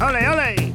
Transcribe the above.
¡Ole, ole!